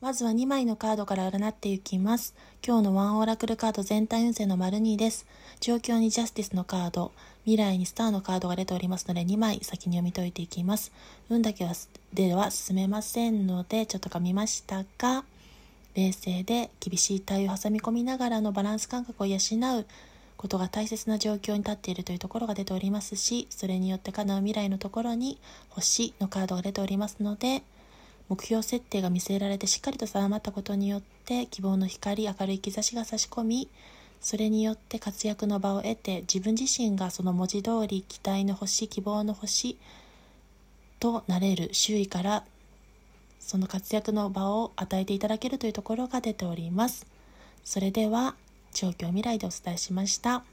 まずは2枚のカードから占っていきます。今日のワンオーラクルカード全体運勢の丸2です。状況にジャスティスのカード、未来にスターのカードが出ておりますので2枚先に読み解いていきます。運だけはでは進めませんのでちょっと噛みましたが、冷静で厳しい体を挟み込みながらのバランス感覚を養うことが大切な状況に立っているというところが出ておりますし、それによって叶う未来のところに星のカードが出ておりますので、目標設定が見据えられてしっかりと定まったことによって希望の光明るい兆しが差し込みそれによって活躍の場を得て自分自身がその文字通り期待の星希望の星となれる周囲からその活躍の場を与えていただけるというところが出ておりますそれでは状況未来でお伝えしました。